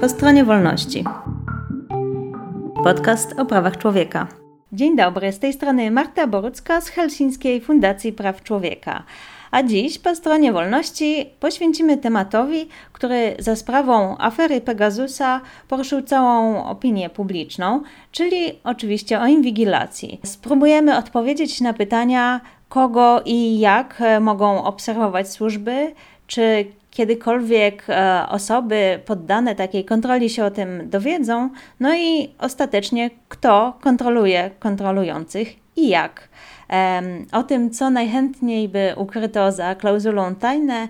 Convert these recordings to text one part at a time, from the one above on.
Po stronie wolności. Podcast o prawach człowieka. Dzień dobry, z tej strony Marta Borucka z Helsińskiej Fundacji Praw Człowieka. A dziś po stronie wolności poświęcimy tematowi, który za sprawą afery Pegasusa poruszył całą opinię publiczną, czyli oczywiście o inwigilacji. Spróbujemy odpowiedzieć na pytania, kogo i jak mogą obserwować służby, czy kiedykolwiek e, osoby poddane takiej kontroli się o tym dowiedzą, no i ostatecznie kto kontroluje kontrolujących i jak. O tym, co najchętniej by ukryto za klauzulą tajne,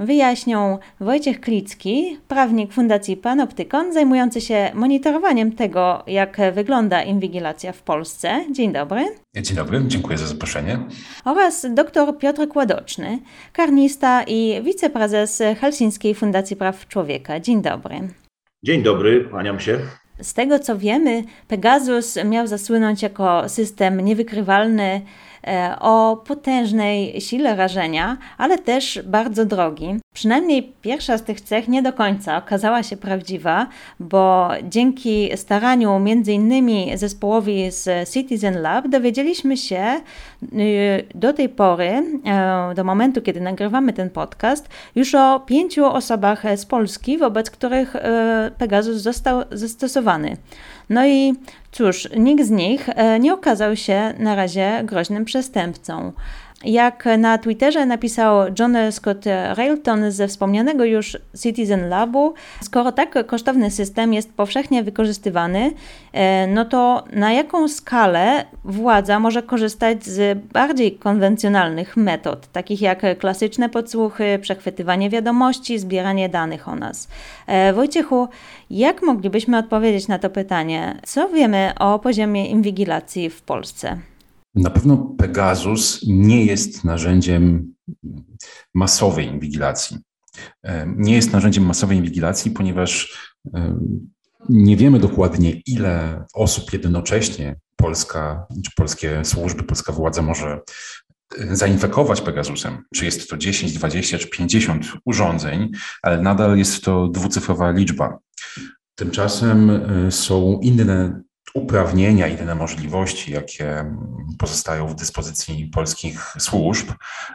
wyjaśnią Wojciech Klicki, prawnik Fundacji Panoptykon, zajmujący się monitorowaniem tego, jak wygląda inwigilacja w Polsce. Dzień dobry. Dzień dobry, dziękuję za zaproszenie. Oraz dr Piotr Kładoczny, karnista i wiceprezes Helsińskiej Fundacji Praw Człowieka. Dzień dobry. Dzień dobry, kłaniam się. Z tego co wiemy, Pegasus miał zasłynąć jako system niewykrywalny o potężnej sile rażenia, ale też bardzo drogi. Przynajmniej pierwsza z tych cech nie do końca okazała się prawdziwa, bo dzięki staraniu innymi zespołowi z Citizen Lab dowiedzieliśmy się y, do tej pory, e, do momentu kiedy nagrywamy ten podcast, już o pięciu osobach z Polski, wobec których e, Pegasus został zastosowany. No i cóż, nikt z nich e, nie okazał się na razie groźnym przestępcą. Jak na Twitterze napisał John Scott Railton ze wspomnianego już Citizen Labu, skoro tak kosztowny system jest powszechnie wykorzystywany, e, no to na jaką skalę władza może korzystać z bardziej konwencjonalnych metod, takich jak klasyczne podsłuchy, przechwytywanie wiadomości, zbieranie danych o nas? E, Wojciechu, jak moglibyśmy odpowiedzieć na to pytanie? Co wiemy o poziomie inwigilacji w Polsce? Na pewno Pegasus nie jest narzędziem masowej inwigilacji. E, nie jest narzędziem masowej inwigilacji, ponieważ e, nie wiemy dokładnie, ile osób jednocześnie Polska, czy polskie służby, polska władza może e, zainfekować Pegasusem. Czy jest to 10, 20 czy 50 urządzeń, ale nadal jest to dwucyfrowa liczba. Tymczasem są inne uprawnienia, inne możliwości, jakie pozostają w dyspozycji polskich służb.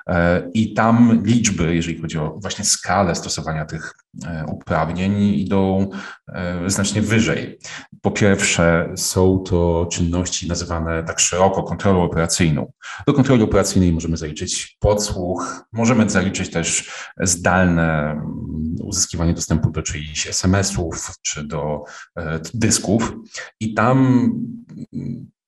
E, I tam liczby, jeżeli chodzi o właśnie skalę stosowania tych e, uprawnień, idą e, znacznie wyżej. Po pierwsze, są to czynności nazywane tak szeroko kontrolą operacyjną. Do kontroli operacyjnej możemy zaliczyć podsłuch, możemy zaliczyć też zdalne uzyskiwanie dostępu do czyichś SMS-ów czy do dysków. I tam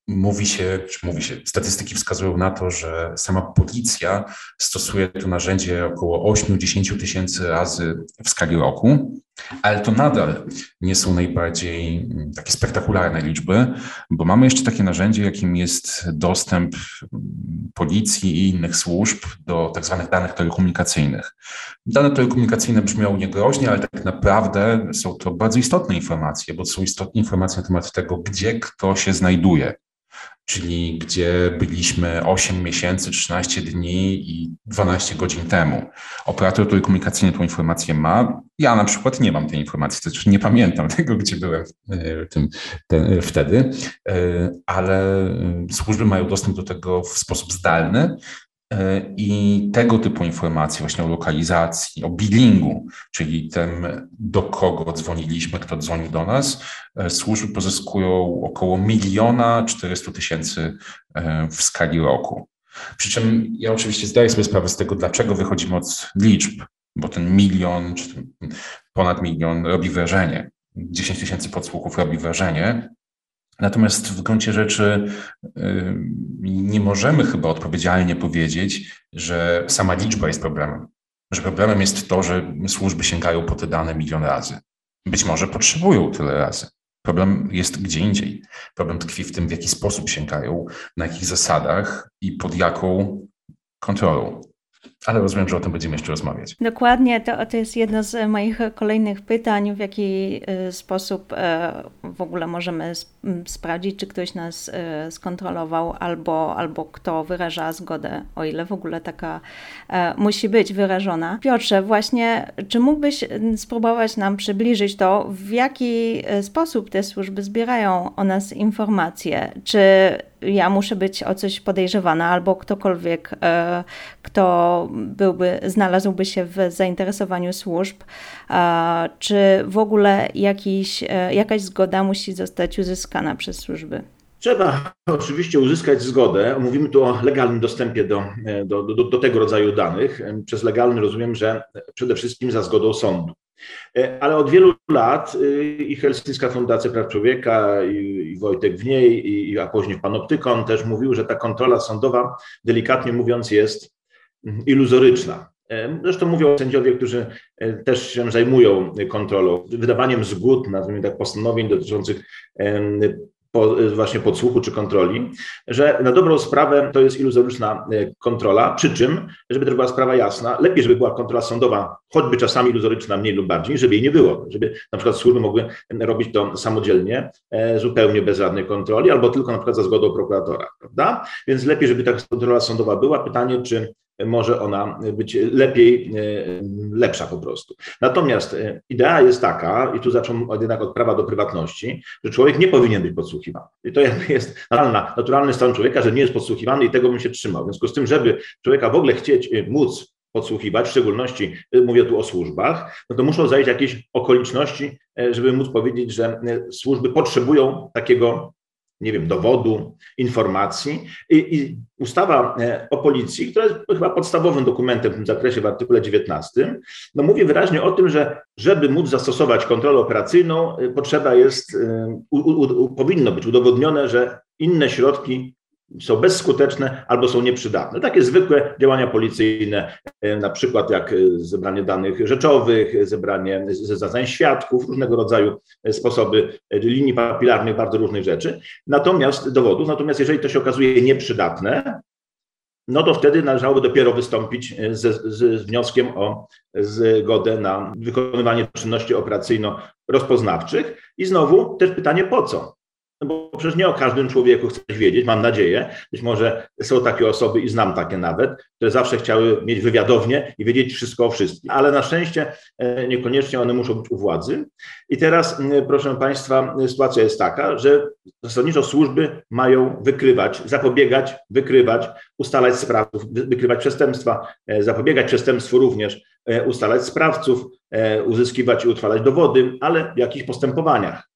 mówi się, czy mówi się, statystyki wskazują na to, że sama policja stosuje to narzędzie około 8-10 tysięcy razy w skali roku, ale to nadal nie są najbardziej mm, takie spektakularne liczby, bo mamy jeszcze takie narzędzie, jakim jest dostęp mm, policji i innych służb do tak zwanych danych telekomunikacyjnych. Dane telekomunikacyjne brzmią niegroźnie, ale tak naprawdę są to bardzo istotne informacje, bo są istotne informacje na temat tego, gdzie kto się znajduje czyli gdzie byliśmy 8 miesięcy, 13 dni i 12 godzin temu. Operator telekomunikacyjny tą informację ma. Ja na przykład nie mam tej informacji, to znaczy nie pamiętam tego, gdzie byłem e, tym, ten, wtedy, e, ale służby mają dostęp do tego w sposób zdalny E, I tego typu informacje, właśnie o lokalizacji, o billingu, czyli tym, do kogo dzwoniliśmy, kto dzwonił do nas, e, służby pozyskują około miliona 400 tysięcy e, w skali roku. Przy czym ja oczywiście zdaję sobie sprawę z tego, dlaczego wychodzimy od liczb, bo ten milion czy ponad milion robi wrażenie. 10 tysięcy podsłuchów robi wrażenie, Natomiast w gruncie rzeczy y, nie możemy chyba odpowiedzialnie powiedzieć, że sama liczba jest problemem. Że problemem jest to, że służby sięgają po te dane milion razy. Być może potrzebują tyle razy. Problem jest gdzie indziej. Problem tkwi w tym, w jaki sposób sięgają, na jakich zasadach i pod jaką kontrolą. Ale rozumiem, że o tym będziemy jeszcze rozmawiać. Dokładnie, to, to jest jedno z moich kolejnych pytań, w jaki y, sposób e, w ogóle możemy sprawdzić, czy ktoś nas e, skontrolował, albo, albo kto wyraża zgodę, o ile w ogóle taka e, musi być wyrażona. Piotrze, właśnie, czy mógłbyś spróbować nam przybliżyć to, w jaki sposób te służby zbierają o nas informacje? Czy ja muszę być o coś podejrzewana, albo ktokolwiek, e, kto byłby, znalazłby się w zainteresowaniu służb, czy w ogóle jakiś, e, jakaś zgoda musi zostać uzyskana przez służby? Trzeba oczywiście uzyskać zgodę. Mówimy tu o legalnym dostępie do, e, do, do, do tego rodzaju danych. Przez legalny rozumiem, że przede wszystkim za zgodą sądu. E, ale od wielu lat y, i Helsińska Fundacja Praw Człowieka, i, Wojtek w niej, i, a później Panoptykon też mówił, że ta kontrola sądowa, delikatnie mówiąc, jest mm, iluzoryczna. E, zresztą mówią sędziowie, którzy e, też się zajmują kontrolą, wydawaniem zgód, nazwijmy tak, postanowień dotyczących po, właśnie podsłuchu czy kontroli, że na dobrą sprawę to jest iluzoryczna e, kontrola, przy czym, żeby to była sprawa jasna, lepiej, żeby była kontrola sądowa, choćby czasami iluzoryczna mniej lub bardziej, żeby jej nie było, żeby na przykład służby mogły robić to samodzielnie, e, zupełnie bez żadnej kontroli, albo tylko na przykład za zgodą prokuratora, prawda? Więc lepiej, żeby ta kontrola sądowa była. Pytanie, czy może ona być lepiej, e, lepsza po prostu. Natomiast e, idea jest taka, i tu zacząłem jednak od prawa do prywatności, że człowiek nie powinien być podsłuchiwany. I to jest naturalna, naturalny stan człowieka, że nie jest podsłuchiwany i tego bym się trzymał. W związku z tym, żeby człowieka w ogóle chcieć e, móc podsłuchiwać, w szczególności mówię tu o służbach, no to muszą zajść jakieś okoliczności, żeby móc powiedzieć, że służby potrzebują takiego nie wiem, dowodu, informacji. I, I, ustawa e, o policji, która jest chyba podstawowym dokumentem w tym zakresie w artykule 19, no mówi wyraźnie o tym, że żeby móc zastosować kontrolę operacyjną, e, potrzeba jest, e, u, u, u, powinno być udowodnione, że inne środki są bezskuteczne albo są nieprzydatne. Takie zwykłe działania policyjne, e, na przykład jak e, zebranie danych rzeczowych, zebranie zeznań świadków, różnego rodzaju e, sposoby linii papilarnych, bardzo różnych rzeczy. Natomiast dowodów, natomiast jeżeli to się okazuje nieprzydatne, no to wtedy należałoby dopiero wystąpić z, z wnioskiem o zgodę na wykonywanie czynności operacyjno-rozpoznawczych. I znowu też pytanie po co? No bo przecież nie o każdym człowieku chcesz wiedzieć, mam nadzieję. Być może są takie osoby i znam takie nawet, które zawsze chciały mieć wywiadownię i wiedzieć wszystko o wszystkim. Ale na szczęście e, niekoniecznie one muszą być u władzy. I teraz, proszę Państwa, sytuacja jest taka, że zasadniczo służby mają wykrywać, zapobiegać, wykrywać, ustalać sprawców, wykrywać przestępstwa, e, zapobiegać przestępstwu również, e, ustalać sprawców, uzyskiwać i utrwalać dowody, ale w jakich postępowaniach.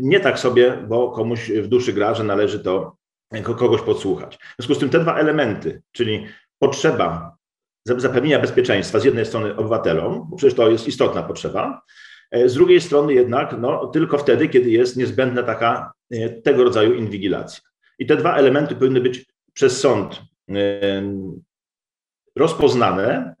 Nie tak sobie, bo komuś w duszy gra, że należy to kogoś podsłuchać. W związku z tym te dwa elementy, czyli potrzeba zapewnienia bezpieczeństwa z jednej strony obywatelom, bo przecież to jest istotna potrzeba, e, z drugiej strony jednak no, tylko wtedy, kiedy jest niezbędna taka e, tego rodzaju inwigilacja. I te dwa elementy powinny być przez sąd rozpoznane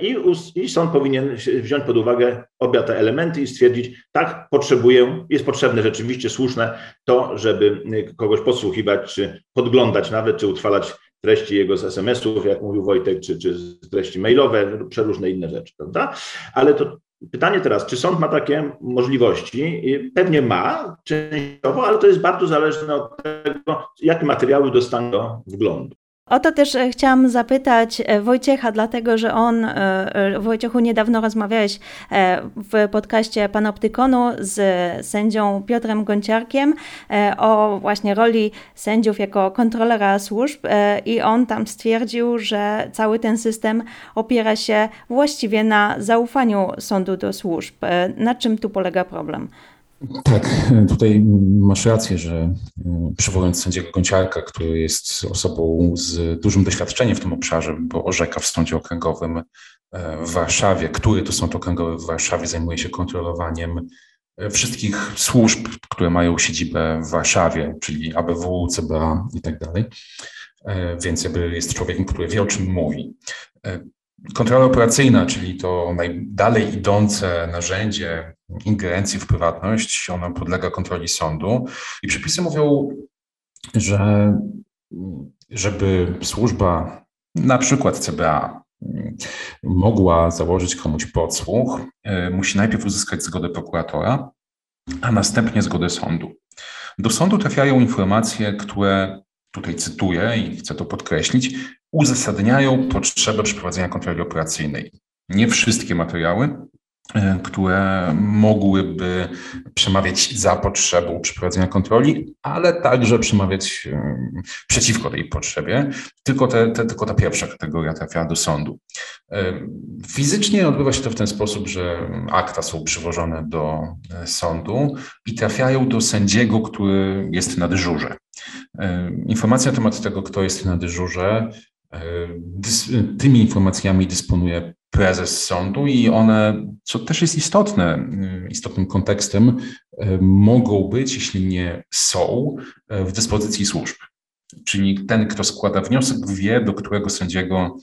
I, I sąd powinien wziąć pod uwagę obie te elementy i stwierdzić, tak, potrzebuję, jest potrzebne rzeczywiście słuszne to, żeby kogoś podsłuchiwać, czy podglądać nawet, czy utrwalać treści jego z SMS-ów, jak mówił Wojtek, czy, czy treści mailowe, przeróżne inne rzeczy, prawda? Ale to pytanie teraz, czy sąd ma takie możliwości? Pewnie ma, częściowo, ale to jest bardzo zależne od tego, jakie materiały dostaną do wglądu. O to też e, chciałam zapytać e, Wojciecha, dlatego że on, e, Wojciechu, niedawno rozmawiałeś w podcaście Panoptykonu z sędzią Piotrem Gonciarkiem o właśnie roli sędziów jako kontrolera służb i on tam stwierdził, że cały ten system opiera się właściwie na zaufaniu sądu do służb. Na czym tu polega problem? Tak, tutaj masz rację, że e, przywołując sędziego Gonciarka, który jest osobą z dużym doświadczeniem w tym obszarze, bo orzeka w sądzie okręgowym e, w Warszawie, który to sąd okręgowy w Warszawie zajmuje się kontrolowaniem e, wszystkich służb, które mają siedzibę w Warszawie, czyli ABW, CBA i tak dalej. Więc jakby jest człowiekiem, który wie o czym mówi. Kontrola operacyjna, czyli to najdalej idące narzędzie ingerencji w prywatność, ona podlega kontroli sądu. I przepisy mówią, że żeby służba, na przykład CBA, mogła założyć komuś podsłuch, musi najpierw uzyskać zgodę prokuratora, a następnie zgodę sądu. Do sądu trafiają informacje, które tutaj cytuję i chcę to podkreślić, uzasadniają potrzebę przeprowadzenia kontroli operacyjnej. Nie wszystkie materiały, które mogłyby przemawiać za potrzebą przeprowadzenia kontroli, ale także przemawiać e, przeciwko tej potrzebie. Tylko, te, te, tylko ta pierwsza kategoria trafia do sądu. E, fizycznie odbywa się to w ten sposób, że akta są przywożone do sądu i trafiają do sędziego, który jest na dyżurze. Informacja na temat tego, kto jest na dyżurze, tymi informacjami dysponuje prezes sądu i one, co też jest istotne, istotnym kontekstem, mogą być, jeśli nie są, w dyspozycji służb. Czyli ten, kto składa wniosek, wie, do którego sędziego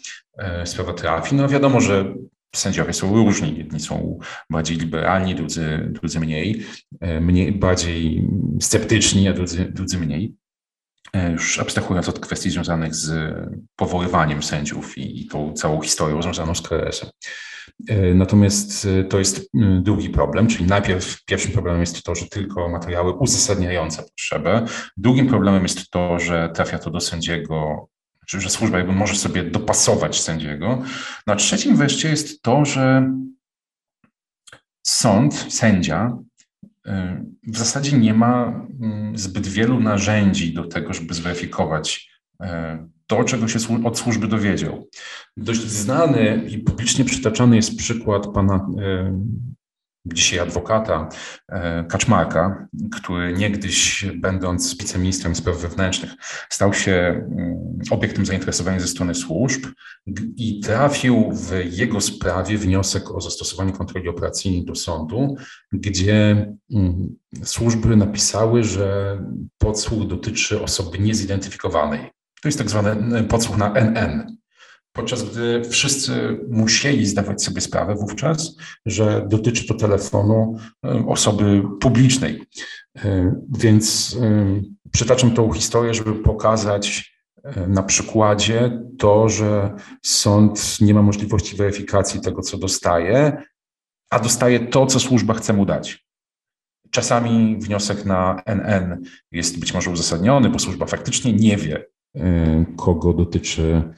sprawa trafi. No wiadomo, że sędziowie są różni. Jedni są bardziej liberalni, drudzy, drudzy mniej, mniej, bardziej sceptyczni, a drudzy, drudzy mniej. E, już abstrahując od kwestii związanych z powoływaniem sędziów i, tą całą historią związaną z KRS-em. E, natomiast e, to jest drugi problem, czyli najpierw pierwszym problemem jest to, że tylko materiały uzasadniające potrzebę. Drugim problemem jest to, że trafia to do sędziego, czy że służba jakby może sobie dopasować sędziego. No a trzecim wreszcie jest to, że sąd, sędzia w zasadzie nie ma mm, zbyt wielu narzędzi do tego, żeby zweryfikować e, to, czego się od służby dowiedział. Dość znany i publicznie przytaczany jest przykład pana e, dzisiaj adwokata e, Kaczmarka, który niegdyś, będąc wiceministrem spraw wewnętrznych, stał się mm, obiektem zainteresowania ze strony służb i trafił w jego sprawie wniosek o zastosowanie kontroli operacyjnej do sądu, gdzie mm, służby napisały, że podsłuch dotyczy osoby niezidentyfikowanej. To jest tak zwany podsłuch na NN podczas gdy wszyscy musieli zdawać sobie sprawę wówczas, że dotyczy to telefonu osoby publicznej. Więc przytaczam tą historię, żeby pokazać na przykładzie to, że sąd nie ma możliwości weryfikacji tego, co dostaje, a dostaje to, co służba chce mu dać. Czasami wniosek na NN jest być może uzasadniony, bo służba faktycznie nie wie, kogo dotyczy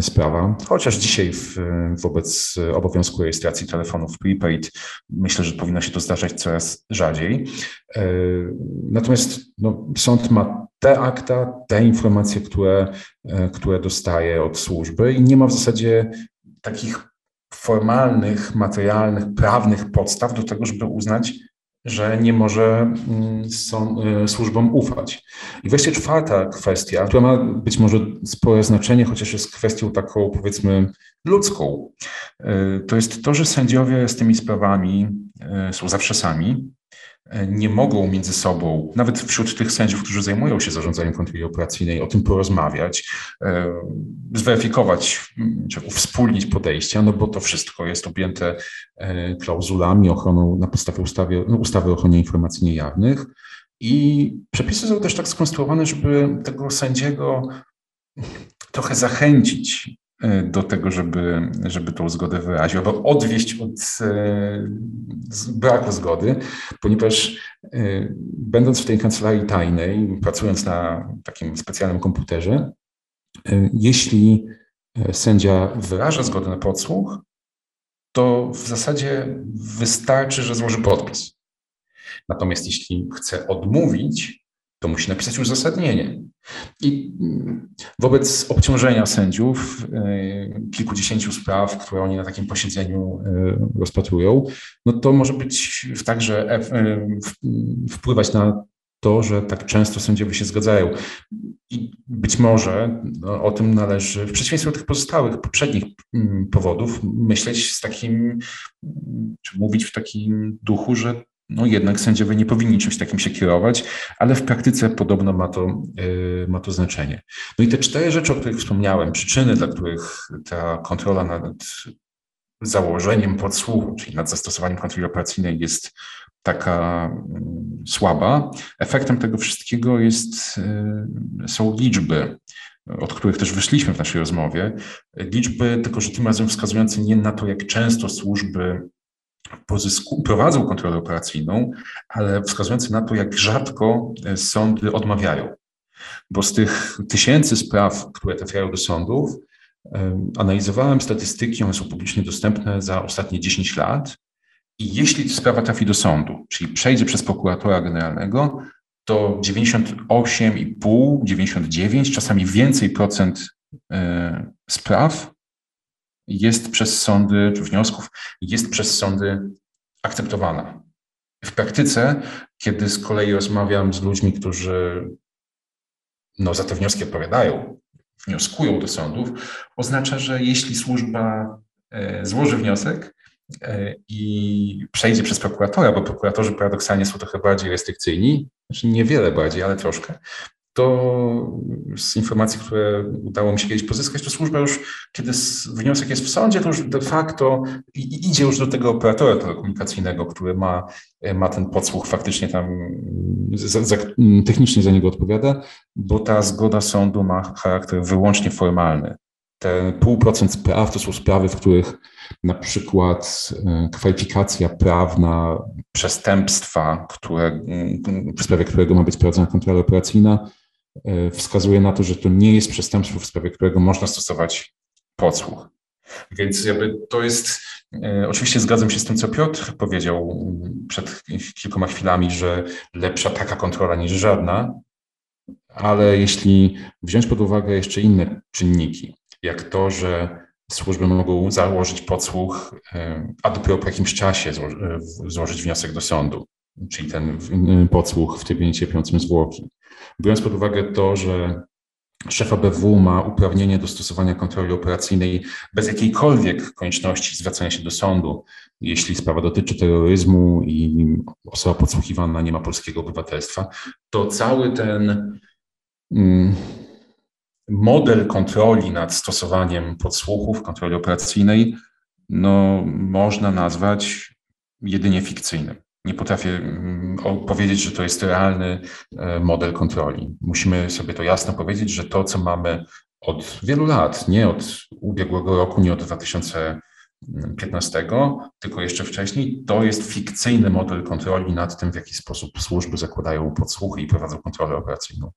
sprawa, chociaż dzisiaj w, wobec obowiązku rejestracji telefonów prepaid myślę, że powinno się to zdarzać coraz rzadziej. E, natomiast no, sąd ma te akta, te informacje, które, e, które dostaje od służby i nie ma w zasadzie takich formalnych, materialnych, prawnych podstaw do tego, żeby uznać, że nie może mm, są, e, służbom ufać. I wreszcie czwarta kwestia, która ma być może spore znaczenie, chociaż jest kwestią taką powiedzmy ludzką, e, to jest to, że sędziowie z tymi sprawami e, są zawsze sami nie mogą między sobą, nawet wśród tych sędziów, którzy zajmują się zarządzaniem kontroli operacyjnej, o tym porozmawiać, e, zweryfikować czy uwspólnić podejścia, no bo to wszystko jest objęte e, klauzulami ochroną na podstawie ustawy, no, ustawy o ochronie informacji niejawnych. I przepisy są też tak skonstruowane, żeby tego sędziego trochę zachęcić E, do tego, żeby, żeby tą zgodę wyraził, albo odwieść od e, braku zgody, ponieważ e, będąc w tej kancelarii tajnej, pracując na takim specjalnym komputerze, jeśli sędzia wyraża zgodę na podsłuch, to w zasadzie wystarczy, że złoży podpis. Natomiast jeśli chce odmówić, to musi napisać uzasadnienie. I mm, wobec obciążenia sędziów, e, kilkudziesięciu spraw, które oni na takim posiedzeniu e, rozpatrują, no to może być także e, wpływać na to, że tak często sędziowie się zgadzają. I być może no, o tym należy, w przeciwieństwie do tych pozostałych, poprzednich mm, powodów, myśleć z takim, czy mówić w takim duchu, że no jednak sędziowie nie powinni czymś takim się kierować, ale w praktyce podobno ma to, yy, ma to znaczenie. No i te cztery rzeczy, o których wspomniałem, przyczyny, dla których ta kontrola nad założeniem podsłuchu, czyli nad zastosowaniem kontroli operacyjnej jest taka yy, słaba, efektem tego wszystkiego jest, yy, są liczby. od których też wyszliśmy w naszej rozmowie, liczby, tylko że tym razem wskazujące nie na to, jak często służby pozysku, prowadzą kontrolę operacyjną, ale wskazujące na to, jak rzadko sądy odmawiają. Bo z tych tysięcy spraw, które trafiają do sądów, analizowałem statystyki, one są publicznie dostępne za ostatnie 10 lat. I jeśli sprawa trafi do sądu, czyli przejdzie przez prokuratora generalnego, to 98,5, 99, czasami więcej procent e, spraw jest przez sądy, czy wniosków, jest przez sądy akceptowana. W praktyce, kiedy z kolei rozmawiam z ludźmi, którzy no, za te wnioski odpowiadają, wnioskują do sądów, oznacza, że jeśli służba e, złoży wniosek e, i przejdzie przez prokuratora, bo prokuratorzy paradoksalnie są trochę bardziej restrykcyjni, znaczy niewiele bardziej, ale troszkę, to z informacji, które udało mi się kiedyś pozyskać, to służba już, kiedy wniosek jest w sądzie, to już de facto idzie już do tego operatora telekomunikacyjnego, który ma, ma ten podsłuch faktycznie tam za, za, technicznie za niego odpowiada, bo ta zgoda sądu ma charakter wyłącznie formalny. Te pół procent spraw to są sprawy, w których na przykład e, kwalifikacja prawna przestępstwa, które, w sprawie którego ma być prowadzona kontrola operacyjna, wskazuje na to, że to nie jest przestępstwo, w sprawie którego można stosować podsłuch. Więc jakby to jest, e, oczywiście zgadzam się z tym, co Piotr powiedział przed kilkoma chwilami, że lepsza taka kontrola niż żadna, ale jeśli wziąć pod uwagę jeszcze inne czynniki, jak to, że służby mogą założyć podsłuch, e, a dopiero po jakimś czasie złożyć wniosek do sądu, czyli ten podsłuch w trybie niecierpiącym zwłoki. Biorąc pod uwagę to, że szef ABW ma uprawnienie do stosowania kontroli operacyjnej bez jakiejkolwiek konieczności zwracania się do sądu, jeśli sprawa dotyczy terroryzmu i osoba podsłuchiwana nie ma polskiego obywatelstwa, to cały ten mm, model kontroli nad stosowaniem podsłuchów, kontroli operacyjnej, no, można nazwać jedynie fikcyjnym nie potrafię mm, powiedzieć, że to jest realny e, model kontroli. Musimy sobie to jasno powiedzieć, że to, co mamy od wielu lat, nie od ubiegłego roku, nie od 2015, tylko jeszcze wcześniej, to jest fikcyjny model kontroli nad tym, w jaki sposób służby zakładają podsłuchy i prowadzą kontrolę operacyjną.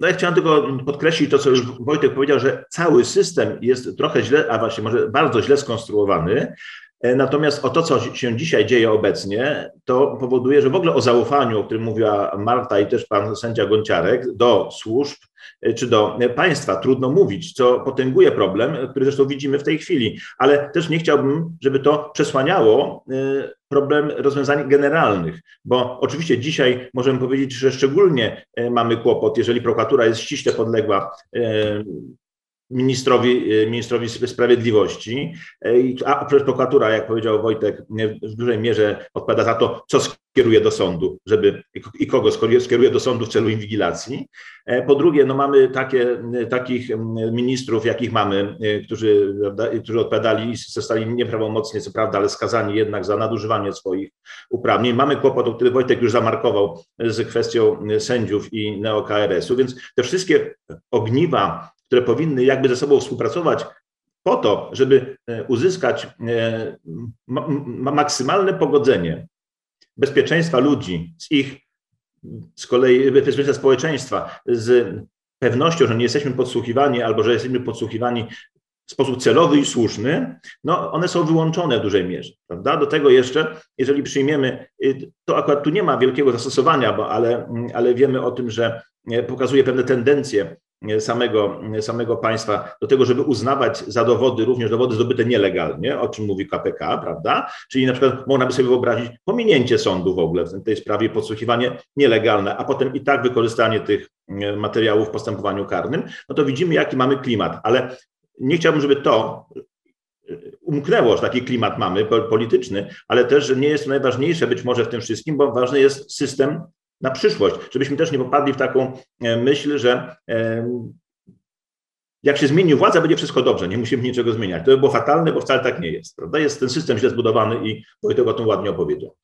No ja chciałem tylko podkreślić to, co już Wojtek powiedział, że cały system jest trochę źle, a właśnie może bardzo źle skonstruowany, natomiast o to, co się dzisiaj dzieje obecnie, to powoduje, że w ogóle o zaufaniu, o którym mówiła Marta i też pan sędzia Gonciarek, do służb e, czy do państwa trudno mówić, co potęguje problem, który zresztą widzimy w tej chwili. Ale też nie chciałbym, żeby to przesłaniało e, problem rozwiązań generalnych, bo oczywiście dzisiaj możemy powiedzieć, że szczególnie mamy kłopot, jeżeli prokuratura jest ściśle podległa ministrowi, e, ministrowi Sprawiedliwości, e, a przecież prokuratura, jak powiedział Wojtek, w dużej mierze odpowiada za to, co skieruje do sądu, żeby i kogo skieruje do sądu w celu inwigilacji. E, po drugie, no mamy takie, takich ministrów, jakich mamy, którzy, którzy odpowiadali i zostali nieprawomocnie, co prawda, ale skazani jednak za nadużywanie swoich uprawnień. Mamy kłopot, o który Wojtek już zamarkował z kwestią sędziów i neo-KRS-u, więc te wszystkie ogniwa które powinny jakby ze sobą współpracować po to, żeby e, uzyskać e, maksymalne pogodzenie bezpieczeństwa ludzi z ich, z kolei bezpieczeństwa społeczeństwa, z pewnością, że nie jesteśmy podsłuchiwani albo że jesteśmy podsłuchiwani w sposób celowy i słuszny, no one są wyłączone w dużej mierze, prawda? Do tego jeszcze, jeżeli przyjmiemy, y, to akurat tu nie ma wielkiego zastosowania, bo, ale, ale wiemy o tym, że e, pokazuje pewne tendencje samego, samego państwa do tego, żeby uznawać za dowody również dowody zdobyte nielegalnie, o czym mówi KPK, prawda? Czyli na przykład można by sobie wyobrazić pominięcie sądu w ogóle w tej sprawie, podsłuchiwanie nielegalne, a potem i tak wykorzystanie tych e, materiałów w postępowaniu karnym, no to widzimy, jaki mamy klimat. Ale nie chciałbym, żeby to e, umknęło, że taki klimat mamy polityczny, ale też, nie jest to najważniejsze być może w tym wszystkim, bo ważny jest system na przyszłość, żebyśmy też nie popadli w taką e, myśl, że e, jak się zmieni władza, będzie wszystko dobrze, nie musimy niczego zmieniać. To by było fatalne, bo wcale tak nie jest. Prawda? Jest ten system źle zbudowany i Wojtek o tym ładnie opowiedział.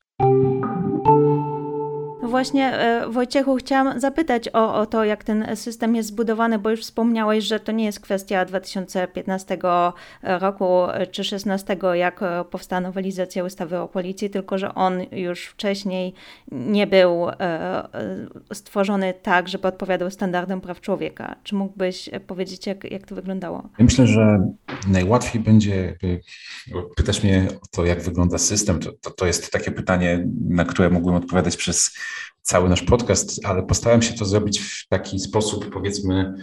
Właśnie e, Wojciechu chciałam zapytać o, o to, jak ten system jest zbudowany, bo już wspomniałeś, że to nie jest kwestia 2015 roku czy 2016, jak powstała nowelizacja ustawy o policji, tylko że on już wcześniej nie był stworzony tak, żeby odpowiadał standardom praw człowieka. Czy mógłbyś powiedzieć, jak, jak to wyglądało? myślę, że najłatwiej będzie, pytasz mnie o to, jak wygląda system, to, to, to jest takie pytanie, na które mógłbym odpowiadać przez cały nasz podcast, ale postaram się to zrobić w taki sposób, powiedzmy,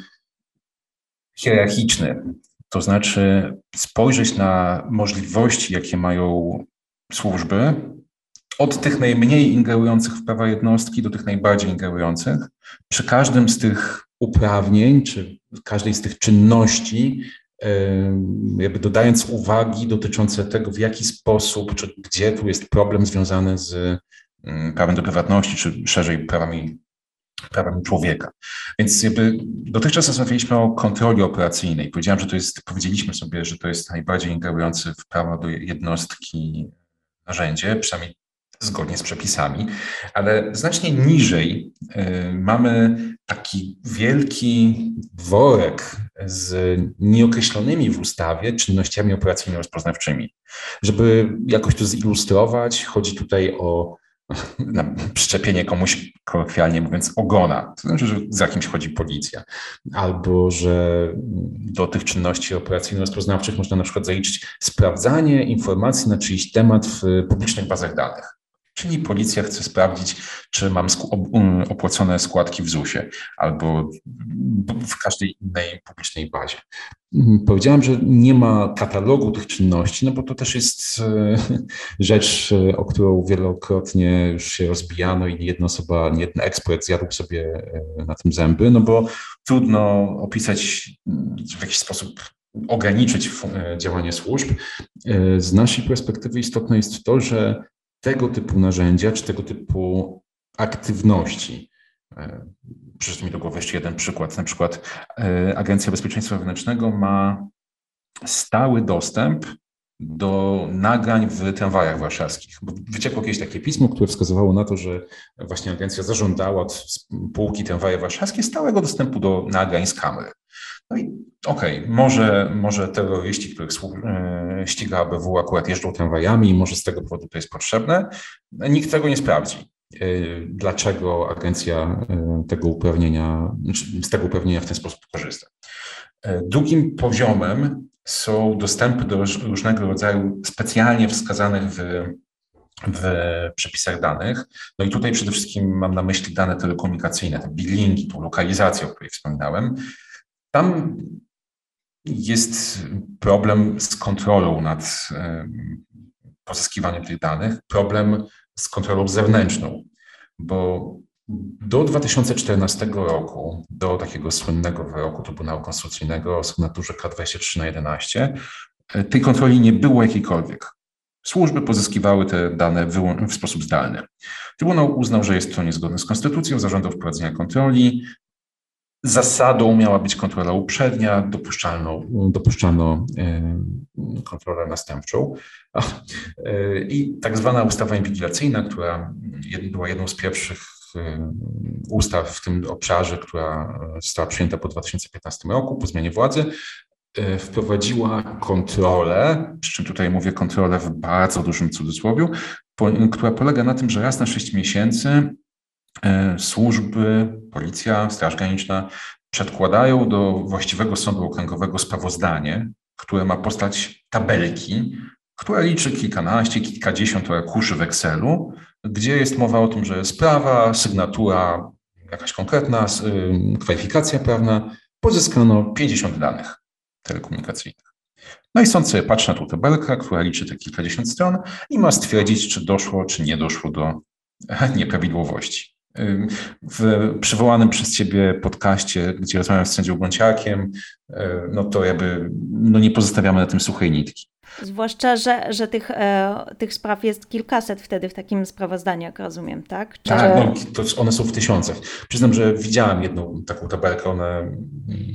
hierarchiczny. To znaczy spojrzeć na możliwości, jakie mają służby, od tych najmniej ingerujących w prawa jednostki do tych najbardziej ingerujących. Przy każdym z tych uprawnień, czy każdej z tych czynności, jakby dodając uwagi dotyczące tego, w jaki sposób, czy gdzie tu jest problem związany z prawem do prywatności, czy szerzej prawami, prawami człowieka. Więc jakby dotychczas rozmawialiśmy o kontroli operacyjnej. Powiedziałem, że to jest, powiedzieliśmy sobie, że to jest najbardziej ingerujący w prawo do jednostki narzędzie, przynajmniej zgodnie z przepisami, ale znacznie niżej y, mamy taki wielki worek z nieokreślonymi w ustawie czynnościami operacyjno-rozpoznawczymi. Żeby jakoś to zilustrować, chodzi tutaj o na przyczepienie komuś, kolokwialnie mówiąc, ogona. To znaczy, że za kimś chodzi policja. Albo, że do tych czynności operacyjno-rozpoznawczych można na przykład zaliczyć sprawdzanie informacji na czyjś temat w publicznych bazach danych. Czyli policja chce sprawdzić, czy mam um, opłacone składki w ZUS-ie albo w każdej innej publicznej bazie. Mhm, powiedziałem, że nie ma katalogu tych czynności, no bo to też jest e, rzecz, e, o którą wielokrotnie już się rozbijano i nie jedna osoba, nie jeden ekspert zjadł sobie e, na tym zęby, no bo trudno opisać w jakiś sposób ograniczyć działanie służb. Z naszej perspektywy istotne jest to, że tego typu narzędzia, czy tego typu aktywności. E, przyszedł mi do głowy jeszcze jeden przykład. Na przykład e, Agencja Bezpieczeństwa Wewnętrznego ma stały dostęp do nagrań w tramwajach warszawskich. Wyciekło jakieś takie pismo, które wskazywało na to, że właśnie agencja zażądała od spółki tramwaje warszawskie stałego dostępu do nagrań z kamer. No i okej, okay, może, może terroryści, których e, ściga ABW akurat jeżdżą tramwajami i może z tego powodu to jest potrzebne. Nikt tego nie sprawdzi. E, dlaczego agencja e, tego uprawnienia, znaczy z tego uprawnienia w ten sposób korzysta? Drugim poziomem są dostępy do różnego rodzaju specjalnie wskazanych w, w przepisach danych. No i tutaj przede wszystkim mam na myśli dane telekomunikacyjne, te billingi, tą lokalizację, o której wspominałem. Tam jest problem z kontrolą nad pozyskiwaniem tych danych, problem z kontrolą zewnętrzną, bo do 2014 roku, do takiego słynnego wyroku Trybunału Konstytucyjnego o sygnaturze K23 na 11, tej kontroli nie było jakiejkolwiek. Służby pozyskiwały te dane w sposób zdalny. Trybunał uznał, że jest to niezgodne z konstytucją, zażądał wprowadzenia kontroli, Zasadą miała być kontrola uprzednia, dopuszczalną, dopuszczano e, kontrolę następczą. E, I tak zwana ustawa inwigilacyjna, która była jedną z pierwszych e, ustaw w tym obszarze, która została przyjęta po 2015 roku, po zmianie władzy, wprowadziła kontrolę, przy czym tutaj mówię kontrolę w bardzo dużym cudzysłowiu, która polega na tym, że raz na 6 miesięcy służby, policja, Straż Graniczna przedkładają do właściwego sądu okręgowego sprawozdanie, które ma postać tabelki, która liczy kilkanaście, kilkadziesiąt arkuszy w Excelu, gdzie jest mowa o tym, że sprawa, sygnatura, jakaś konkretna y, kwalifikacja prawna, pozyskano 50 danych telekomunikacyjnych. No i sąd sobie patrzy na tą tabelkę, która liczy te kilkadziesiąt stron i ma stwierdzić, czy doszło, czy nie doszło do nieprawidłowości. W przywołanym przez Ciebie podcaście, gdzie rozmawiam z sędzią Bąciakiem, e, no to jakby no nie pozostawiamy na tym suchej nitki. Zwłaszcza, że, że tych, e, tych spraw jest kilkaset wtedy w takim sprawozdaniu, jak rozumiem, tak? Czy tak, no, to one są w tysiącach. Przyznam, że widziałem jedną taką tabelkę, one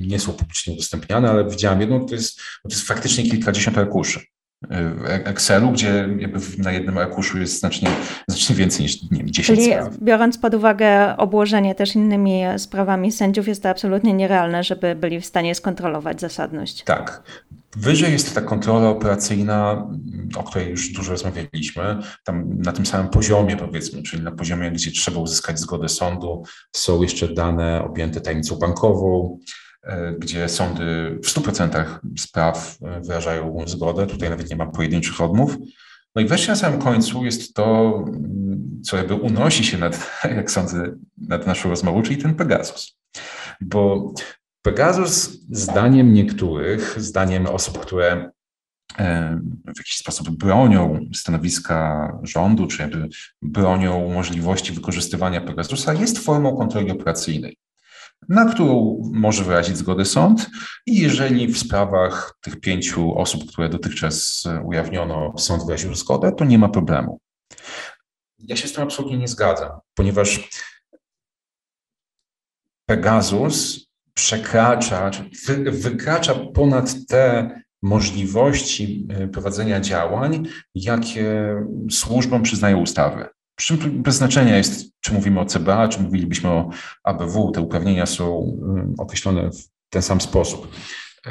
nie są publicznie udostępniane, ale widziałem jedną, to jest, to jest faktycznie kilkadziesiąt arkuszy. Excelu, gdzie na jednym arkuszu jest znacznie, znacznie więcej niż nie wiem, 10 Czyli spraw. biorąc pod uwagę obłożenie też innymi sprawami sędziów, jest to absolutnie nierealne, żeby byli w stanie skontrolować zasadność. Tak. Wyżej jest ta kontrola operacyjna, o której już dużo rozmawialiśmy, tam na tym samym poziomie powiedzmy, czyli na poziomie, gdzie trzeba uzyskać zgodę sądu, są jeszcze dane objęte tajemnicą bankową, e, gdzie sądy w 100% spraw e, wyrażają zgodę, tutaj nawet nie ma pojedynczych odmów. No i wreszcie na samym końcu jest to, mm, co jakby unosi się nad, jak sądzę, nad naszą rozmową, czyli ten Pegasus. Bo Pegasus, zdaniem niektórych, zdaniem osób, które e, w jakiś sposób bronią stanowiska rządu, czy jakby bronią możliwości wykorzystywania Pegasusa, jest formą kontroli operacyjnej, na którą może wyrazić zgodę sąd i jeżeli w sprawach tych pięciu osób, które dotychczas ujawniono, sąd wyraził zgodę, to nie ma problemu. Ja się z tym absolutnie nie zgadzam, ponieważ Pegasus przekracza, wy, wykracza ponad te możliwości e, prowadzenia działań, jakie służbom przyznają ustawy. Czym bez znaczenia jest, czy mówimy o CBA, czy mówilibyśmy o ABW, te uprawnienia są e, określone w ten sam sposób. E,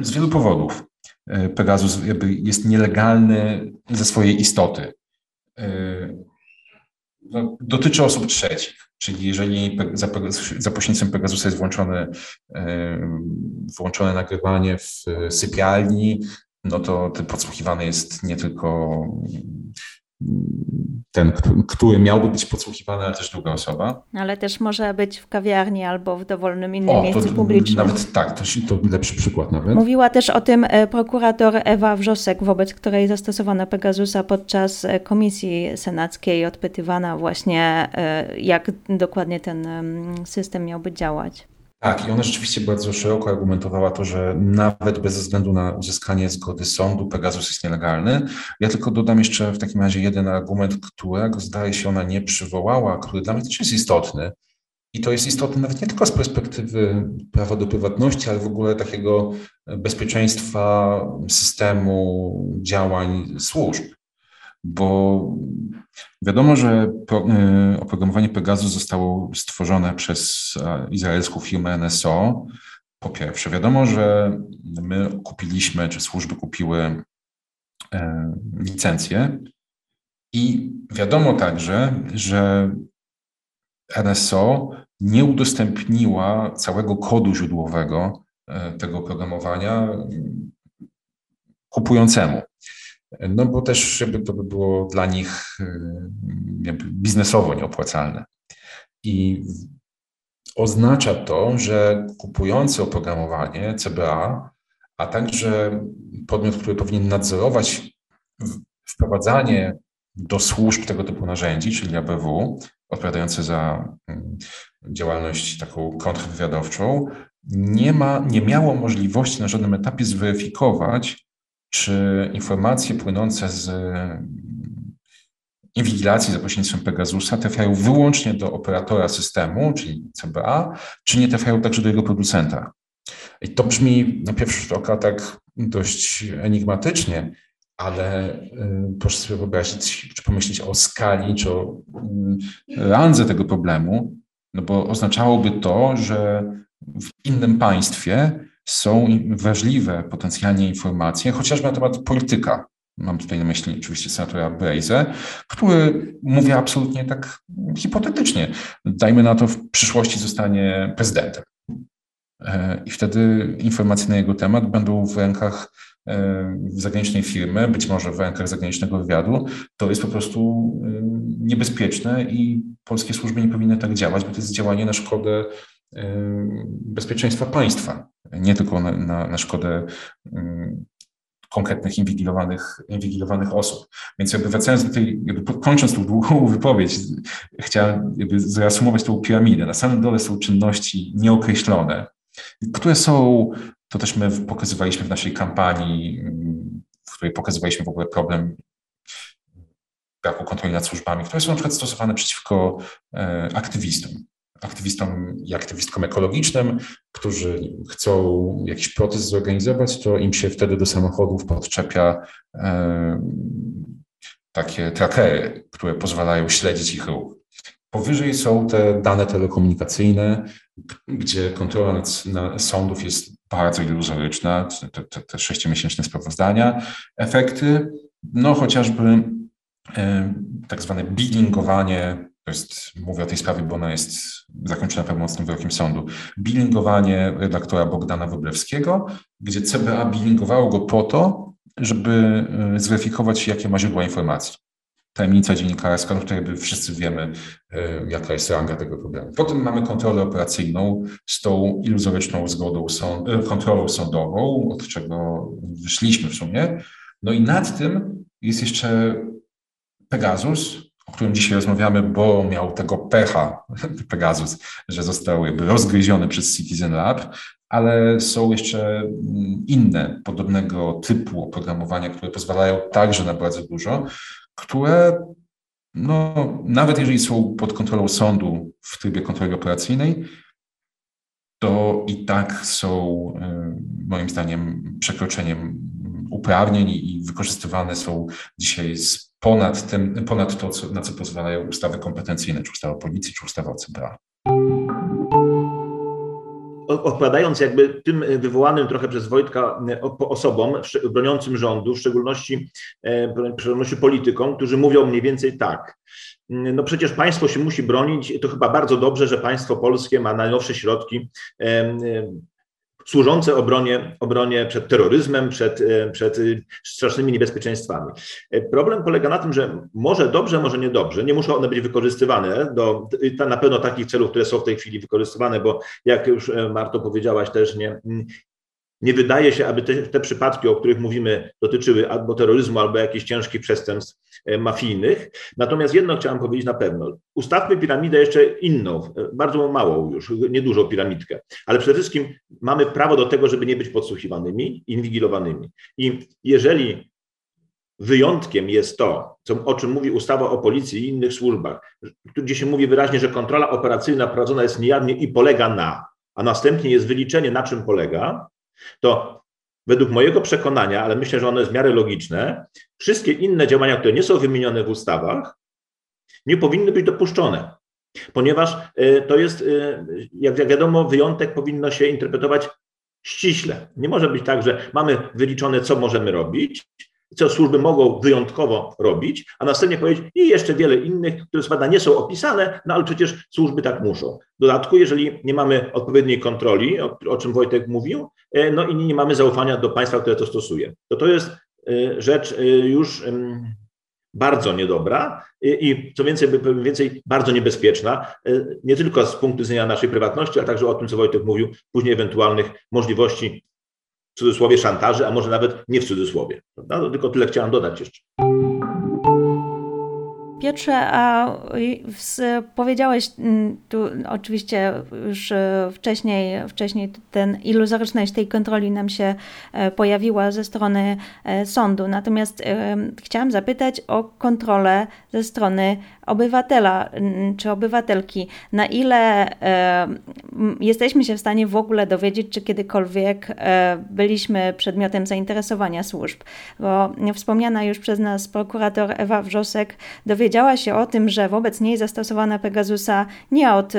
z wielu powodów. Pegasus jest nielegalny ze swojej istoty. No, dotyczy osób trzecich. Czyli jeżeli za, za pośrednictwem Pegasusa jest włączone, włączone nagrywanie w sypialni, no to podsłuchiwany jest nie tylko ten, który miałby być podsłuchiwany, ale też druga osoba. Ale też może być w kawiarni albo w dowolnym innym o, miejscu publicznym. Nawet tak, to, to lepszy przykład nawet. Mówiła też o tym e, prokurator Ewa Wrzosek, wobec której zastosowano Pegasusa podczas e, komisji senackiej, odpytywana właśnie, e, jak dokładnie ten system miałby działać. Tak, i ona rzeczywiście bardzo szeroko argumentowała to, że nawet bez względu na uzyskanie zgody sądu Pegasus jest nielegalny. Ja tylko dodam jeszcze w takim razie jeden argument, którego zdaje się ona nie przywołała, który dla mnie też jest istotny. I to jest istotne nawet nie tylko z perspektywy prawa do prywatności, ale w ogóle takiego bezpieczeństwa systemu działań służb bo wiadomo, że y, oprogramowanie Pegasus zostało stworzone przez izraelską firmę NSO. Po pierwsze, wiadomo, że my kupiliśmy, czy służby kupiły e, licencję i wiadomo także, że NSO nie udostępniła całego kodu źródłowego e, tego oprogramowania kupującemu. No bo też żeby to by było dla nich y, biznesowo nieopłacalne. I oznacza to, że kupujący oprogramowanie CBA, a także podmiot, który powinien nadzorować wprowadzanie do służb tego typu narzędzi, czyli ABW, odpowiadające za mm, działalność taką kontrwywiadowczą, nie, ma, nie miało możliwości na żadnym etapie zweryfikować, czy informacje płynące z mm, inwigilacji za pośrednictwem Pegasusa trafiają wyłącznie do operatora systemu, czyli CBA, czy nie trafiają także do jego producenta. I to brzmi na pierwszy rzut oka tak dość enigmatycznie, ale y, proszę sobie wyobrazić, czy pomyśleć o skali, czy o y, randze tego problemu, no bo oznaczałoby to, że w innym państwie są wrażliwe potencjalnie informacje, chociażby na temat polityka. Mam tutaj na myśli oczywiście senatora Brejze, który mówi absolutnie tak hipotetycznie. Dajmy na to, w przyszłości zostanie prezydentem. E, I wtedy informacje na jego temat będą w rękach e, zagranicznej firmy, być może w rękach zagranicznego wywiadu. To jest po prostu e, niebezpieczne i polskie służby nie powinny tak działać, bo to jest działanie na szkodę bezpieczeństwa państwa, nie tylko na, na, na szkodę konkretnych inwigilowanych, inwigilowanych osób. Więc jakby wracając do tej, kończąc tą długą wypowiedź, chciałem jakby zreasumować tą piramidę. Na samym dole są czynności nieokreślone, które są, to też my pokazywaliśmy w naszej kampanii, w której pokazywaliśmy w ogóle problem braku kontroli nad służbami, które są na przykład stosowane przeciwko e, aktywistom aktywistom i aktywistkom ekologicznym, którzy chcą jakiś protest zorganizować, to im się wtedy do samochodów podczepia takie trackery, które pozwalają śledzić ich ruch. Powyżej są te dane telekomunikacyjne, gdzie kontrola nad, nad sądów jest bardzo iluzoryczna, te, te, te sześciomiesięczne sprawozdania. Efekty, no chociażby e, tak zwane billingowanie, to jest, mówię o tej sprawie, bo ona jest zakończona prawomocnym wyrokiem sądu, billingowanie redaktora Bogdana Wróblewskiego, gdzie CBA billingowało go po to, żeby e, zweryfikować, jakie ma źródła informacji tajemnica dziennikarska, no jakby wszyscy wiemy, e, jaka jest ranga tego problemu. Potem mamy kontrolę operacyjną z tą iluzoryczną zgodą, sąd, e, kontrolą sądową, od czego wyszliśmy w sumie. No i nad tym jest jeszcze Pegasus, o którym dzisiaj rozmawiamy, bo miał tego pecha, Pegasus, że został jakby rozgryziony przez Citizen Lab, ale są jeszcze mm, inne podobnego typu oprogramowania, które pozwalają także na bardzo dużo które no, nawet jeżeli są pod kontrolą sądu w trybie kontroli operacyjnej, to i tak są e, moim zdaniem przekroczeniem uprawnień i wykorzystywane są dzisiaj ponad, tym, ponad to, co, na co pozwalają ustawy kompetencyjne, czy ustawa o policji, czy ustawa o CBA odpowiadając jakby tym wywołanym trochę przez Wojtka e, osobom broniącym rządu, w szczególności, e, w szczególności politykom, którzy mówią mniej więcej tak. No przecież państwo się musi bronić. To chyba bardzo dobrze, że państwo polskie ma najnowsze środki służące obronie, obronie przed terroryzmem, przed, e, przed e, strasznymi niebezpieczeństwami. E, problem polega na tym, że może dobrze, może niedobrze, nie muszą one być wykorzystywane do na pewno takich celów, które są w tej chwili wykorzystywane, bo jak już Marto powiedziałaś też, nie, nie wydaje się, aby te, te, przypadki, o których mówimy, dotyczyły albo terroryzmu, albo jakichś ciężkich przestępstw e, mafijnych. Natomiast jedno chciałem powiedzieć na pewno. Ustawmy piramidę jeszcze inną, e, bardzo małą już, niedużą piramidkę, ale przede wszystkim mamy prawo do tego, żeby nie być podsłuchiwanymi, inwigilowanymi. I jeżeli wyjątkiem jest to, co, o czym mówi ustawa o policji i innych służbach, gdzie się mówi wyraźnie, że kontrola operacyjna prowadzona jest niejawnie i polega na, a następnie jest wyliczenie, na czym polega, to według mojego przekonania, ale myślę, że ono jest w miarę logiczne, wszystkie inne działania, które nie są wymienione w ustawach, nie powinny być dopuszczone. Ponieważ e, to jest, e, jak wiadomo, wyjątek powinno się interpretować ściśle. Nie może być tak, że mamy wyliczone, co możemy robić, co służby mogą wyjątkowo robić, a następnie powiedzieć i jeszcze wiele innych, które spada nie są opisane, no ale przecież służby tak muszą. W dodatku, jeżeli nie mamy odpowiedniej kontroli, o, o czym Wojtek mówił, e, no i nie mamy zaufania do państwa, które to stosuje, to to jest e, rzecz e, już bardzo niedobra i co więcej, powiem więcej, bardzo niebezpieczna, nie tylko z punktu widzenia naszej prywatności, ale także o tym, co Wojtek mówił, później ewentualnych możliwości w cudzysłowie szantaży, a może nawet nie w cudzysłowie. Prawda? Tylko tyle chciałam dodać jeszcze. Piotrze, a powiedziałeś mm, tu oczywiście już e, wcześniej, wcześniej ten iluzoryczność tej kontroli nam się e, pojawiła ze strony e, sądu. Natomiast chciałam zapytać o kontrolę ze strony obywatela czy obywatelki. Na ile jesteśmy się w stanie w ogóle dowiedzieć, czy kiedykolwiek byliśmy przedmiotem zainteresowania służb? Bo wspomniana już przez nas prokurator Ewa Wrzosek dowiedziała, się o tym, że wobec niej zastosowano Pegasusa nie od y,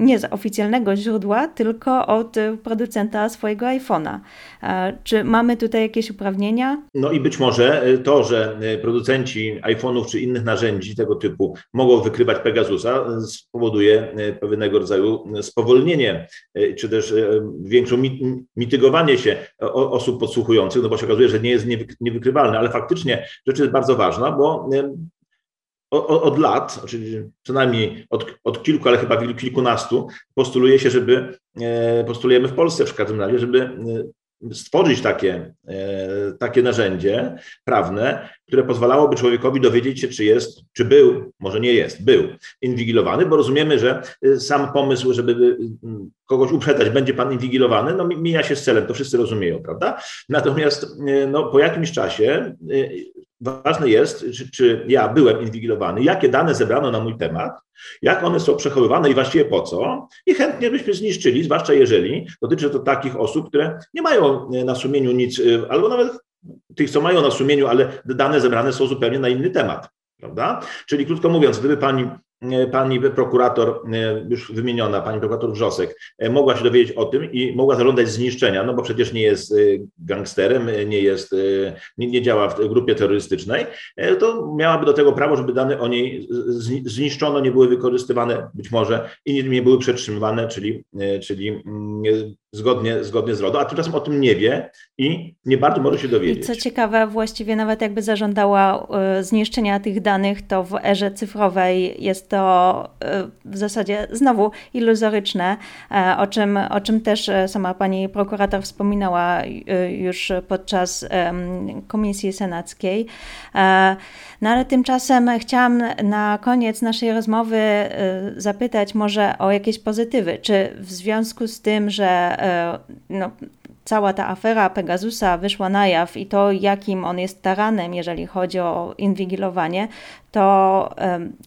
nie z oficjalnego źródła, tylko od producenta swojego iPhone'a. Czy mamy tutaj jakieś uprawnienia? No i być może to, że producenci iPhone'ów czy innych narzędzi tego typu mogą wykrywać Pegasusa, spowoduje pewnego rodzaju spowolnienie, czy też większą mitygowanie się osób podsłuchujących, no bo się okazuje, że nie jest niewykrywalny, ale faktycznie rzecz jest bardzo ważna, bo od lat, co najmniej od, od kilku, ale chyba kilkunastu, postuluje się, żeby, e, postulujemy w Polsce w każdym razie, żeby e, stworzyć takie, e, takie narzędzie prawne, które pozwalałoby człowiekowi dowiedzieć się, czy jest, czy był, może nie jest, był inwigilowany, bo rozumiemy, że sam pomysł, żeby kogoś uprzedzać, będzie pan inwigilowany, no mija się z celem, to wszyscy rozumieją, prawda? Natomiast no, po jakimś czasie ważne jest, czy, czy ja byłem inwigilowany, jakie dane zebrano na mój temat, jak one są przechowywane i właściwie po co. I chętnie byśmy zniszczyli, zwłaszcza jeżeli dotyczy to takich osób, które nie mają na sumieniu nic, albo nawet tych, co mają na sumieniu, ale dane zebrane są zupełnie na inny temat. Prawda? Czyli krótko mówiąc, gdyby pani E, pani prokurator, e, już wymieniona, pani prokurator Wrzosek, e, mogła się dowiedzieć o tym i mogła zażądać zniszczenia, no bo przecież nie jest gangsterem, nie jest, nie, nie, działa w grupie terrorystycznej, to miałaby do tego prawo, żeby dane o niej zniszczono, nie były wykorzystywane być może i nie, nie były przetrzymywane, czyli, czyli mm, zgodnie, zgodnie z RODO, a tymczasem o tym nie wie i nie bardzo może się dowiedzieć. I co ciekawe, właściwie nawet jakby zażądała zniszczenia tych danych, to w erze cyfrowej jest to e, w zasadzie znowu iluzoryczne, e, o czym, o czym też e, sama pani prokurator wspominała już podczas komisji senackiej. No ale tymczasem chciałam na koniec naszej rozmowy zapytać może o jakieś pozytywy. Czy w związku z tym, że no, cała ta afera Pegasusa wyszła na jaw i to, jakim on jest taranem, jeżeli chodzi o inwigilowanie, to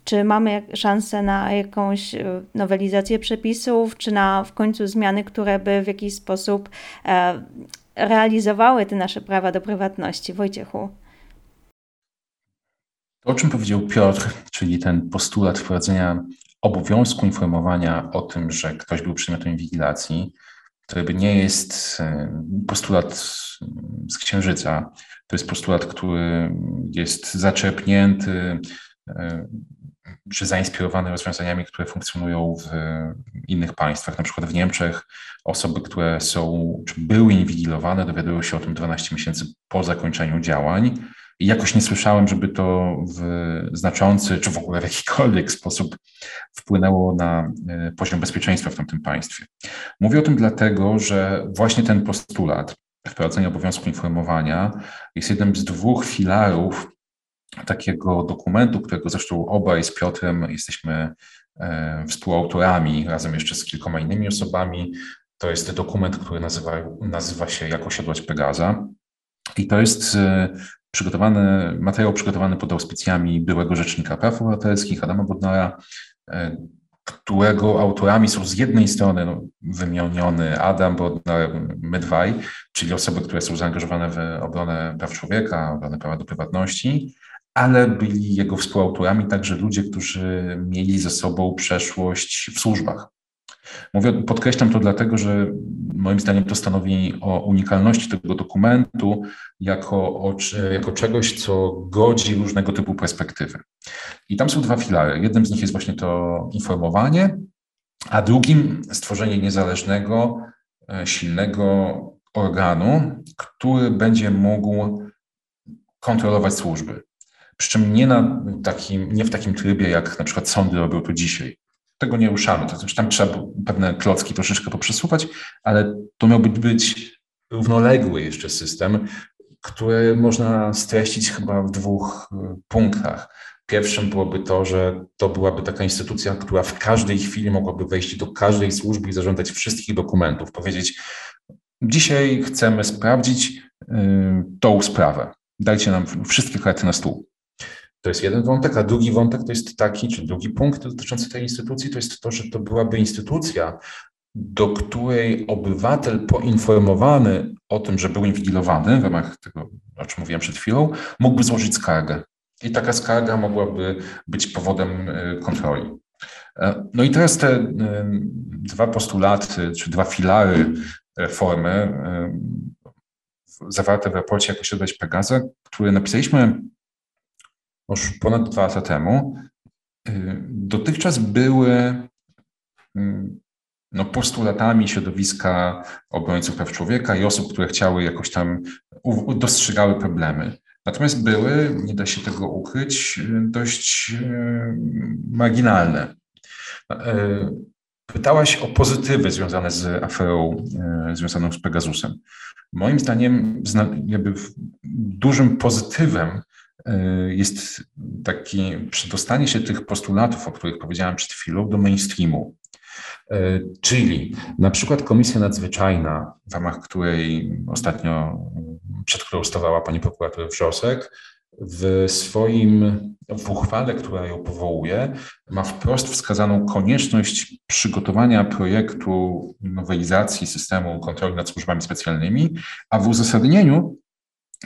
czy mamy szansę na jakąś e, nowelizację przepisów, czy na w końcu zmiany, które by w jakiś sposób e, realizowały te nasze prawa do prywatności? Wojciechu. To, o czym powiedział Piotr, czyli ten postulat wprowadzenia obowiązku informowania o tym, że ktoś był przedmiotem inwigilacji, to jakby nie jest e, postulat z księżyca. To jest postulat, który jest zaczerpnięty e, czy zainspirowany rozwiązaniami, które funkcjonują w innych państwach. Na przykład w Niemczech osoby, które są, czy były inwigilowane, dowiadują się o tym 12 miesięcy po zakończeniu działań i jakoś nie słyszałem, żeby to w znaczący, czy w ogóle w jakikolwiek sposób wpłynęło na e, poziom bezpieczeństwa w tamtym państwie. Mówię o tym dlatego, że właśnie ten postulat wprowadzenia obowiązku informowania jest jednym z dwóch filarów takiego dokumentu, którego zresztą obaj z Piotrem jesteśmy e, współautorami, razem jeszcze z kilkoma innymi osobami. To jest dokument, który nazywa, nazywa się Jak osiadłać Pegaza. I to jest e, przygotowany, materiał przygotowany pod auspicjami byłego Rzecznika Praw Obywatelskich Adama Bodnara, e, którego autorami są z jednej strony no, wymieniony Adam Bodnar, my dwaj, czyli osoby, które są zaangażowane w obronę praw człowieka, obronę prawa do prywatności, ale byli jego współautorami także ludzie, którzy mieli ze sobą przeszłość w służbach. Mówię, podkreślam to dlatego, że moim zdaniem to stanowi o unikalności tego dokumentu jako, o, jako czegoś, co godzi różnego typu perspektywy. I tam są dwa filary. Jednym z nich jest właśnie to informowanie, a drugim stworzenie niezależnego, e, silnego organu, który będzie mógł kontrolować służby. Przy czym nie, na takim, nie w takim trybie, jak na przykład sądy robią to dzisiaj tego nie ruszamy. To znaczy tam trzeba pewne klocki troszeczkę poprzesuwać, ale to miał być równoległy jeszcze system, który można streścić chyba w dwóch y, punktach. Pierwszym byłoby to, że to byłaby taka instytucja, która w każdej chwili mogłaby wejść do każdej służby i zażądać wszystkich dokumentów, powiedzieć: Dzisiaj chcemy sprawdzić y, tą sprawę. Dajcie nam wszystkie karty na stół. To jest jeden wątek, a drugi wątek to jest taki, czy drugi punkt dotyczący tej instytucji, to jest to, że to byłaby instytucja, do której obywatel poinformowany o tym, że był inwigilowany w ramach tego, o czym mówiłem przed chwilą, mógłby złożyć skargę. I taka skarga mogłaby być powodem e, kontroli. E, no i teraz te e, dwa postulaty, czy dwa filary reformy zawarte w raporcie Jak osiągać Pegaza, które napisaliśmy już ponad dwa lata temu, y, dotychczas były y, no, postulatami środowiska obrońców praw człowieka i osób, które chciały jakoś tam, dostrzegały problemy. Natomiast były, nie da się tego ukryć, dość y, marginalne. Pytałaś o pozytywy związane z aferą związaną z Pegasusem. Moim zdaniem jakby dużym pozytywem Y, jest taki przedostanie się tych postulatów, o których powiedziałem przed chwilą, do mainstreamu. Y, czyli na przykład Komisja Nadzwyczajna, w ramach której ostatnio, przed którą stawała pani prokurator Wrzosek, w swoim, w uchwale, która ją powołuje, ma wprost wskazaną konieczność przygotowania projektu nowelizacji systemu kontroli nad służbami specjalnymi, a w uzasadnieniu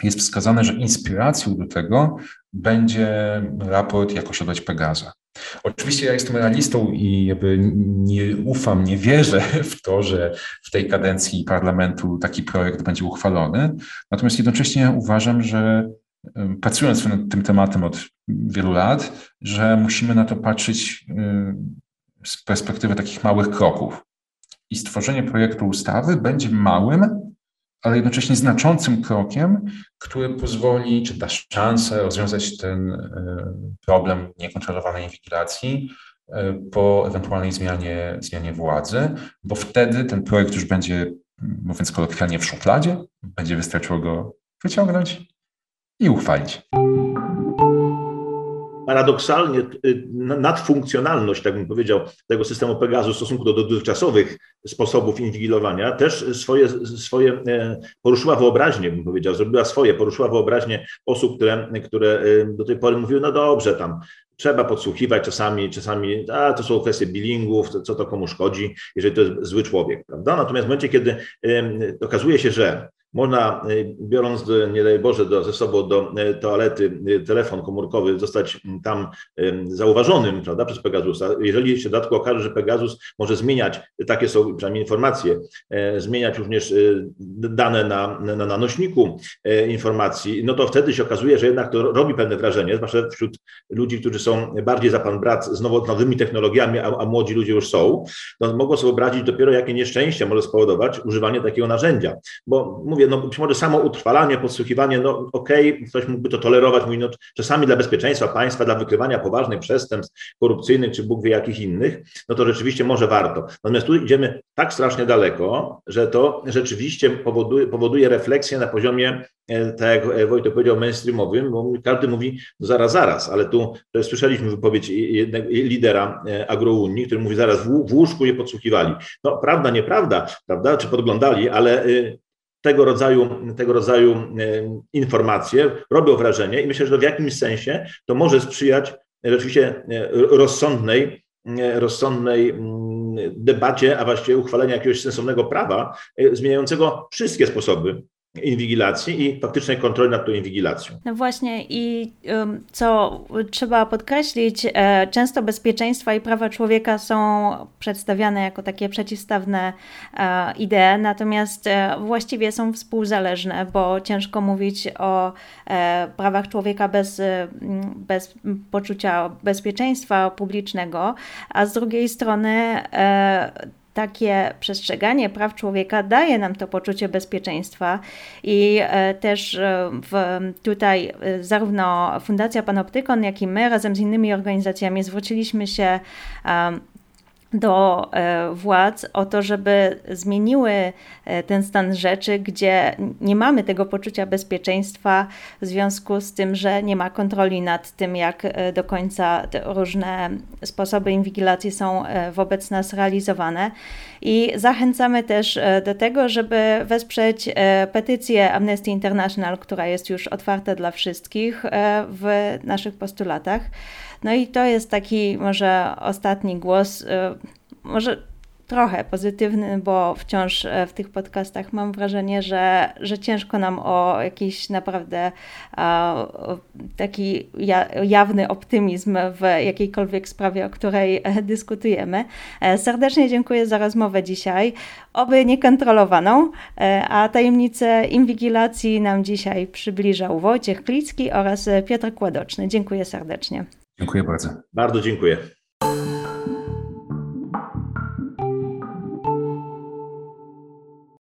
jest wskazane, że inspiracją do tego będzie raport Jak osiadać Pegaza. Oczywiście ja jestem realistą i jakby nie ufam, nie wierzę w to, że w tej kadencji parlamentu taki projekt będzie uchwalony. Natomiast jednocześnie uważam, że pracując nad tym tematem od wielu lat, że musimy na to patrzeć z perspektywy takich małych kroków. I stworzenie projektu ustawy będzie małym, ale jednocześnie znaczącym krokiem, który pozwoli, czy da szansę rozwiązać ten e, problem niekontrolowanej inwigilacji e, po ewentualnej zmianie, zmianie władzy, bo wtedy ten projekt już będzie, mówiąc kolokwialnie, w szufladzie, będzie wystarczyło go wyciągnąć i uchwalić paradoksalnie y, nadfunkcjonalność, tak bym powiedział, tego systemu Pegasus w stosunku do dotychczasowych sposobów inwigilowania też swoje, swoje e, poruszyła wyobraźnię, bym powiedział, zrobiła swoje, poruszyła wyobraźnię osób, które, które e, do tej pory mówiły, no dobrze, tam trzeba podsłuchiwać czasami, czasami, a to są kwestie billingów, co to komu szkodzi, jeżeli to jest zły człowiek, prawda? Natomiast w momencie, kiedy okazuje się, że można, y, biorąc, nie daj Boże, do, ze sobą do y, toalety y, telefon komórkowy, zostać tam zauważonym prawda, przez Pegasusa. Jeżeli się w dodatku okaże, że Pegasus może zmieniać, takie są przynajmniej informacje, e, zmieniać również dane na, na, na nośniku e, informacji, no to wtedy się okazuje, że jednak to robi pewne wrażenie, zwłaszcza wśród ludzi, którzy są bardziej za pan brat z nowymi technologiami, a, a młodzi ludzie już są, no mogą sobie wyobrazić dopiero, jakie nieszczęście może spowodować używanie takiego narzędzia. Bo mówię, no być może samo utrwalanie, podsłuchiwanie, no okej, okay, ktoś mógłby to tolerować, mówi, no czasami dla bezpieczeństwa państwa, dla wykrywania poważnych przestępstw korupcyjnych, czy Bóg wie jakich innych, no to rzeczywiście może warto. Natomiast tu idziemy tak strasznie daleko, że to rzeczywiście powoduje, powoduje refleksję na poziomie, e, tak jak Wojtek powiedział, mainstreamowym, bo każdy mówi, no zaraz, zaraz, ale tu słyszeliśmy wypowiedź jednego, lidera e, agrounii, który mówi, zaraz w, w łóżku je podsłuchiwali. No prawda, nieprawda, prawda, czy podglądali, ale tego rodzaju, tego rodzaju e, informacje robią wrażenie i myślę, że w jakimś sensie to może sprzyjać rzeczywiście e, rozsądnej, e, rozsądnej mm, debacie, a właściwie uchwalenia jakiegoś sensownego prawa zmieniającego wszystkie sposoby inwigilacji i faktycznej kontroli nad tą inwigilacją. No właśnie i co trzeba podkreślić, e, często bezpieczeństwa i prawa człowieka są przedstawiane jako takie przeciwstawne e, idee, natomiast e, właściwie są współzależne, bo ciężko mówić o prawach człowieka bez, bez poczucia bezpieczeństwa publicznego, a z drugiej strony takie przestrzeganie praw człowieka daje nam to poczucie bezpieczeństwa. I e, też e, w, tutaj e, zarówno Fundacja Panoptykon, jak i my razem z innymi organizacjami zwróciliśmy się do e, władz o to, żeby zmieniły e, ten stan rzeczy, gdzie nie mamy tego poczucia bezpieczeństwa w związku z tym, że nie ma kontroli nad tym, jak e, do końca różne sposoby inwigilacji są wobec nas realizowane. I zachęcamy też do tego, żeby wesprzeć petycję Amnesty International, która jest już otwarta dla wszystkich w naszych postulatach. No i to jest taki może ostatni głos, y, może trochę pozytywny, bo wciąż e, w tych podcastach mam wrażenie, że, że ciężko nam o jakiś naprawdę taki jawny optymizm w jakiejkolwiek sprawie, o której e, dyskutujemy. E, serdecznie dziękuję za rozmowę dzisiaj, oby niekontrolowaną, a tajemnicę inwigilacji nam dzisiaj przybliżał Wojciech Klicki oraz Piotr Kładoczny. Dziękuję serdecznie. Dziękuję bardzo. Bardzo dziękuję.